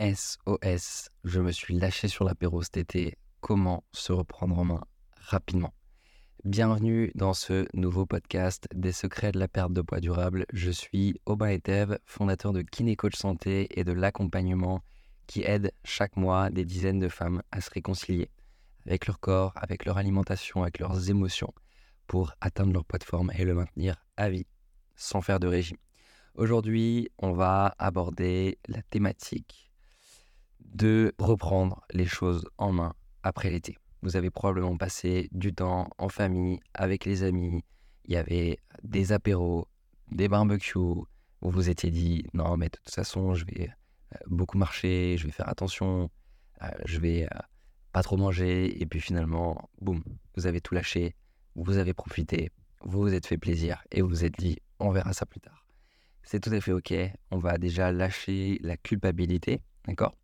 SOS, je me suis lâché sur l'apéro cet été. Comment se reprendre en main rapidement? Bienvenue dans ce nouveau podcast des secrets de la perte de poids durable. Je suis Aubin Etev, fondateur de Kiné Coach Santé et de l'accompagnement qui aide chaque mois des dizaines de femmes à se réconcilier avec leur corps, avec leur alimentation, avec leurs émotions pour atteindre leur poids de forme et le maintenir à vie sans faire de régime. Aujourd'hui, on va aborder la thématique de reprendre les choses en main après l'été. Vous avez probablement passé du temps en famille, avec les amis, il y avait des apéros, des barbecues, vous vous étiez dit non mais de toute façon je vais euh, beaucoup marcher, je vais faire attention, euh, je vais euh, pas trop manger et puis finalement, boum, vous avez tout lâché, vous avez profité, vous vous êtes fait plaisir et vous vous êtes dit on verra ça plus tard. C'est tout à fait ok, on va déjà lâcher la culpabilité, d'accord?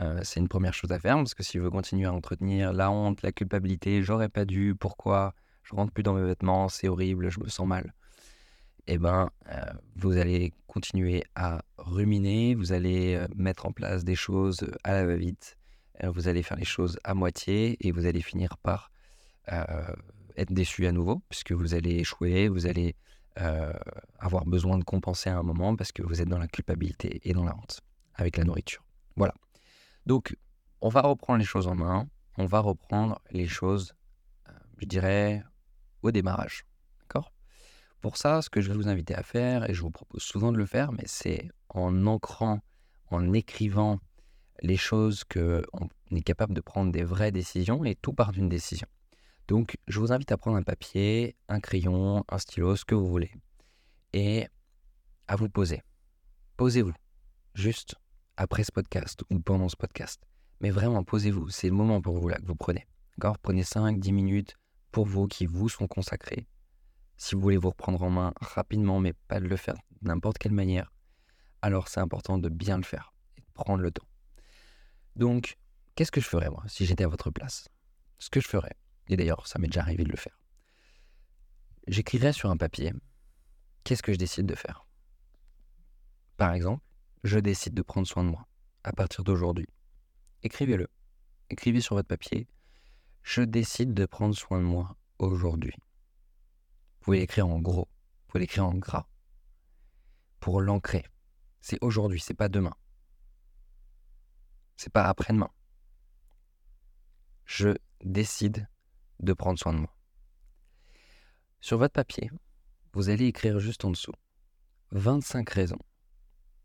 Euh, c'est une première chose à faire parce que si je veux continuer à entretenir la honte, la culpabilité, j'aurais pas dû, pourquoi, je rentre plus dans mes vêtements, c'est horrible, je me sens mal. Eh ben, euh, vous allez continuer à ruminer, vous allez euh, mettre en place des choses à la va-vite, vous allez faire les choses à moitié et vous allez finir par être déçu à nouveau puisque vous allez échouer, vous allez avoir besoin de compenser à un moment parce que vous êtes dans la culpabilité et dans la honte avec la nourriture. Voilà. Donc, on va reprendre les choses en main, on va reprendre les choses, euh, je dirais, au démarrage. D'accord? Pour ça, ce que je vais vous inviter à faire, et je vous propose souvent de le faire, mais c'est en ancrant, en écrivant les choses qu'on est capable de prendre des vraies décisions, et tout part d'une décision. Donc, je vous invite à prendre un papier, un crayon, un stylo, ce que vous voulez, et à vous poser. Posez-vous. Juste après ce podcast ou pendant ce podcast. Mais vraiment, posez-vous. C'est le moment pour vous là que vous prenez. Prenez 5-10 minutes pour vous qui vous sont consacrés. Si vous voulez vous reprendre en main rapidement, mais pas de le faire n'importe quelle manière, alors c'est important de bien le faire et de prendre le temps. Donc, qu'est-ce que je ferais moi si j'étais à votre place? Ce que je ferais, et d'ailleurs ça m'est déjà arrivé de le faire, j'écrirais sur un papier qu'est-ce que je décide de faire? Par exemple, je décide de prendre soin de moi à partir d'aujourd'hui. Écrivez-le. Écrivez sur votre papier. Je décide de prendre soin de moi aujourd'hui. Vous pouvez l'écrire en gros. Vous pouvez l'écrire en gras. Pour l'ancrer. C'est aujourd'hui, c'est pas demain. C'est pas après-demain. Je décide de prendre soin de moi. Sur votre papier, vous allez écrire juste en dessous 25 raisons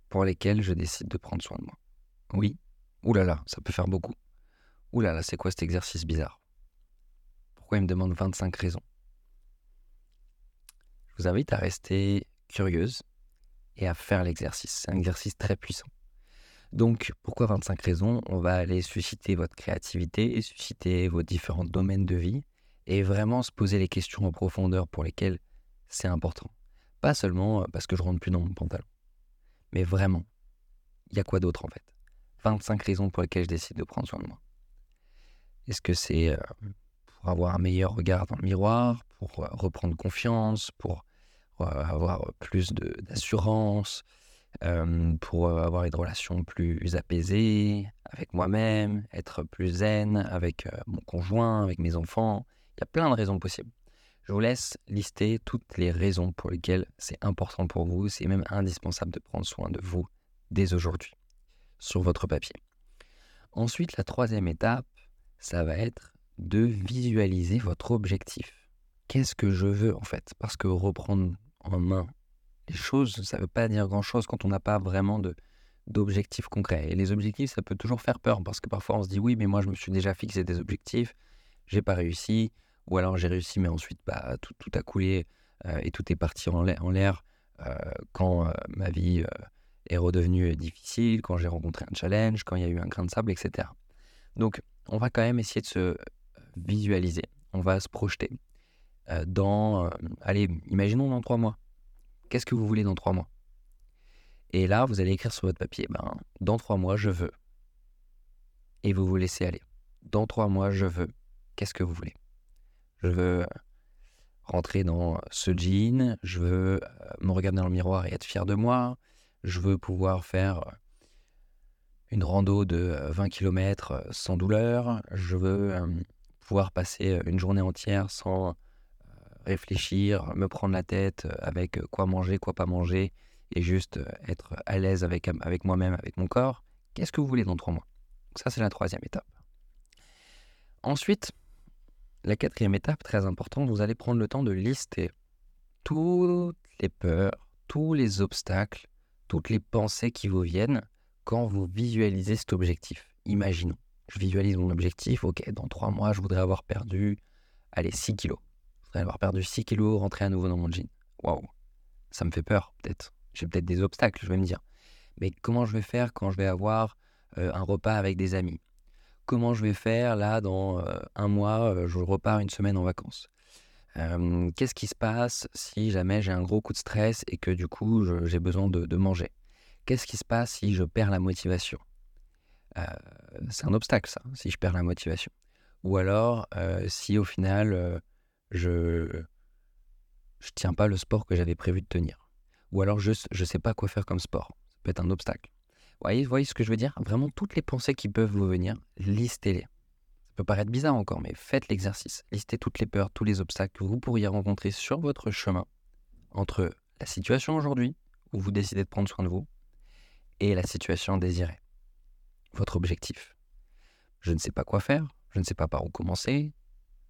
pour lesquels je décide de prendre soin de moi. Oui, oulala, ça peut faire beaucoup. Oulala, c'est quoi cet exercice bizarre? Pourquoi il me demande 25 raisons? Je vous invite à rester curieuse et à faire l'exercice. C'est un exercice très puissant. Donc, pourquoi 25 raisons? On va aller susciter votre créativité, susciter vos différents domaines de vie et vraiment se poser les questions en profondeur pour lesquelles c'est important. Pas seulement parce que je rentre plus dans mon pantalon. Mais vraiment, il y a quoi d'autre en fait? 25 raisons pour lesquelles je décide de prendre soin de moi. Est-ce que c'est euh, pour avoir un meilleur regard dans le miroir, pour euh, reprendre confiance, pour euh, avoir plus d'assurance, pour avoir une relation plus apaisée avec moi-même, être plus zen avec mon conjoint, avec mes enfants? Il y a plein de raisons possibles. Je vous laisse lister toutes les raisons pour lesquelles c'est important pour vous, c'est même indispensable de prendre soin de vous dès aujourd'hui sur votre papier. Ensuite, la troisième étape, ça va être de visualiser votre objectif. Qu'est-ce que je veux en fait? Parce que reprendre en main les choses, ça ne veut pas dire grand-chose quand on n'a pas vraiment de, d'objectifs concrets. Et les objectifs, ça peut toujours faire peur parce que parfois on se dit oui, mais moi je me suis déjà fixé des objectifs, j'ai pas réussi, ou alors j'ai réussi, mais ensuite bah, tout, a coulé euh, et tout est parti en l'air euh, quand euh, ma vie est redevenue difficile, quand j'ai rencontré un challenge, quand il y a eu un grain de sable, etc. Donc, on va quand même essayer de se visualiser, on va se projeter dans, allez, imaginons dans trois mois. Qu'est-ce que vous voulez dans trois mois? Et là, vous allez écrire sur votre papier, ben, dans trois mois, je veux. Et vous vous laissez aller. Dans trois mois, je veux. Qu'est-ce que vous voulez? Je veux rentrer dans ce jean, je veux me regarder dans le miroir et être fier de moi, je veux pouvoir faire une rando de 20 km sans douleur. Je veux pouvoir passer une journée entière sans réfléchir, me prendre la tête avec quoi manger, quoi pas manger, et juste être à l'aise avec, avec moi-même, avec mon corps. Qu'est-ce que vous voulez dans trois mois? Ça, c'est la troisième étape. Ensuite, la quatrième étape, très importante, vous allez prendre le temps de lister toutes les peurs, tous les obstacles, toutes les pensées qui vous viennent quand vous visualisez cet objectif. Imaginons, je visualise mon objectif, ok, dans trois mois, je voudrais avoir perdu, allez, 6 kilos. Je voudrais avoir perdu 6 kilos, rentrer à nouveau dans mon jean. Waouh, ça me fait peur, peut-être. J'ai peut-être des obstacles, je vais me dire. Mais comment je vais faire quand je vais avoir euh, un repas avec des amis? Comment je vais faire là dans euh, un mois, euh, je repars une semaine en vacances Qu'est-ce qui se passe si jamais j'ai un gros coup de stress et que du coup j'ai besoin de, manger? Qu'est-ce qui se passe si je perds la motivation? C'est un obstacle ça, si je perds la motivation. Ou alors si au final je je tiens pas le sport que j'avais prévu de tenir ou alors je ne sais pas quoi faire comme sport. Ça peut être un obstacle. Voyez, voyez ce que je veux dire? Vraiment toutes les pensées qui peuvent vous venir, listez-les. Ça peut paraître bizarre encore, mais faites l'exercice. Listez toutes les peurs, tous les obstacles que vous pourriez rencontrer sur votre chemin entre la situation aujourd'hui, où vous décidez de prendre soin de vous, et la situation désirée. Votre objectif. Je ne sais pas quoi faire, je ne sais pas par où commencer,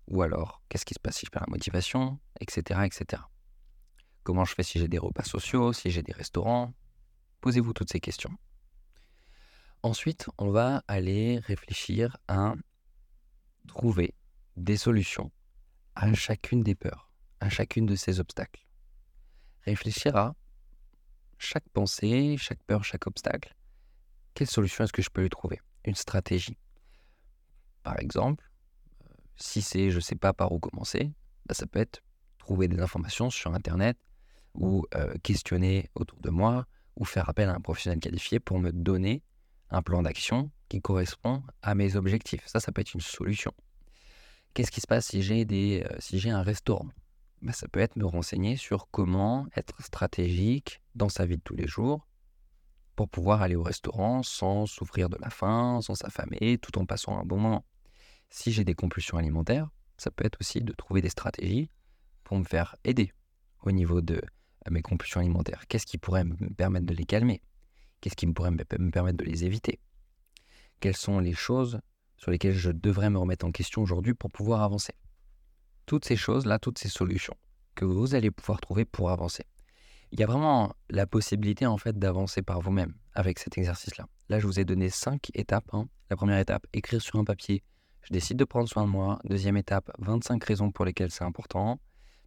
ou alors qu'est-ce qui se passe si je perds la motivation, etc. etc. Comment je fais si j'ai des repas sociaux, si j'ai des restaurants? Posez-vous toutes ces questions. Ensuite, on va aller réfléchir à trouver des solutions à chacune des peurs, à chacune de ces obstacles. Réfléchir à chaque pensée, chaque peur, chaque obstacle. Quelle solution est-ce que je peux lui trouver? Une stratégie. Par exemple, euh, si c'est je ne sais pas par où commencer, bah, ça peut être trouver des informations sur Internet, ou questionner autour de moi, ou faire appel à un professionnel qualifié pour me donner un plan d'action qui correspond à mes objectifs. Ça, ça peut être une solution. Qu'est-ce qui se passe si j'ai des, si j'ai un restaurant? Bah, Ça peut être me renseigner sur comment être stratégique dans sa vie de tous les jours pour pouvoir aller au restaurant sans souffrir de la faim, sans s'affamer, tout en passant un bon moment. Si j'ai des compulsions alimentaires, ça peut être aussi de trouver des stratégies pour me faire aider au niveau de mes compulsions alimentaires Qu'est-ce qui pourrait me permettre de les calmer? Qu'est-ce qui me pourrait me permettre de les éviter? Quelles sont les choses sur lesquelles je devrais me remettre en question aujourd'hui pour pouvoir avancer? Toutes ces choses-là, toutes ces solutions que vous allez pouvoir trouver pour avancer. Il y a vraiment la possibilité en fait d'avancer par vous-même avec cet exercice-là. Là, je vous ai donné cinq étapes. Hein. La première étape, écrire sur un papier. Je décide de prendre soin de moi. Deuxième étape, 25 raisons pour lesquelles c'est important.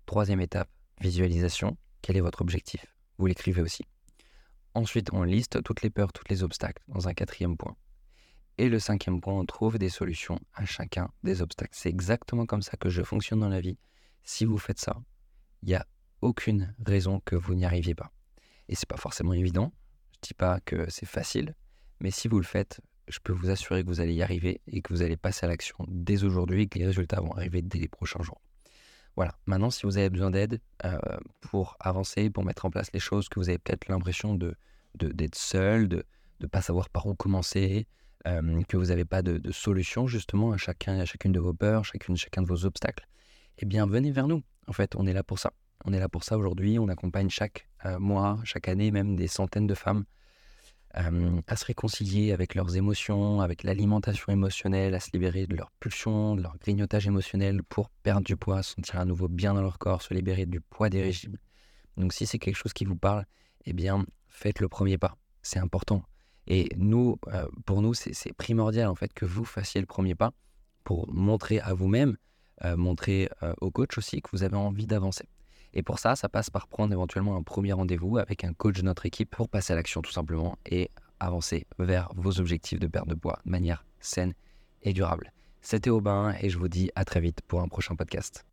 Troisième étape, visualisation. Quel est votre objectif? Vous l'écrivez aussi. Ensuite, on liste toutes les peurs, tous les obstacles dans un quatrième point. Et le cinquième point, on trouve des solutions à chacun des obstacles. C'est exactement comme ça que je fonctionne dans la vie. Si vous faites ça, il n'y a aucune raison que vous n'y arriviez pas. Et c'est pas forcément évident. Je ne dis pas que c'est facile, mais si vous le faites, je peux vous assurer que vous allez y arriver et que vous allez passer à l'action dès aujourd'hui et que les résultats vont arriver dès les prochains jours. Voilà, maintenant, si vous avez besoin d'aide euh, pour avancer, pour mettre en place les choses, que vous avez peut-être l'impression de, d'être seul, de ne pas savoir par où commencer, euh, que vous n'avez pas de, solution justement à, chacun, à chacune de vos peurs, chacune, chacun de vos obstacles, eh bien, venez vers nous. En fait, on est là pour ça. On est là pour ça aujourd'hui. On accompagne chaque euh, mois, chaque année, même des centaines de femmes euh, à se réconcilier avec leurs émotions, avec l'alimentation émotionnelle, à se libérer de leurs pulsions, de leur grignotage émotionnel pour perdre du poids, se sentir à nouveau bien dans leur corps, se libérer du poids des régimes. Donc si c'est quelque chose qui vous parle, eh bien faites le premier pas. C'est important. Et nous, euh, pour nous, c'est primordial en fait que vous fassiez le premier pas pour montrer à vous-même, euh, montrer au coach aussi que vous avez envie d'avancer. Et pour ça, ça passe par prendre éventuellement un premier rendez-vous avec un coach de notre équipe pour passer à l'action tout simplement et avancer vers vos objectifs de perte de poids de manière saine et durable. C'était Aubin et je vous dis à très vite pour un prochain podcast.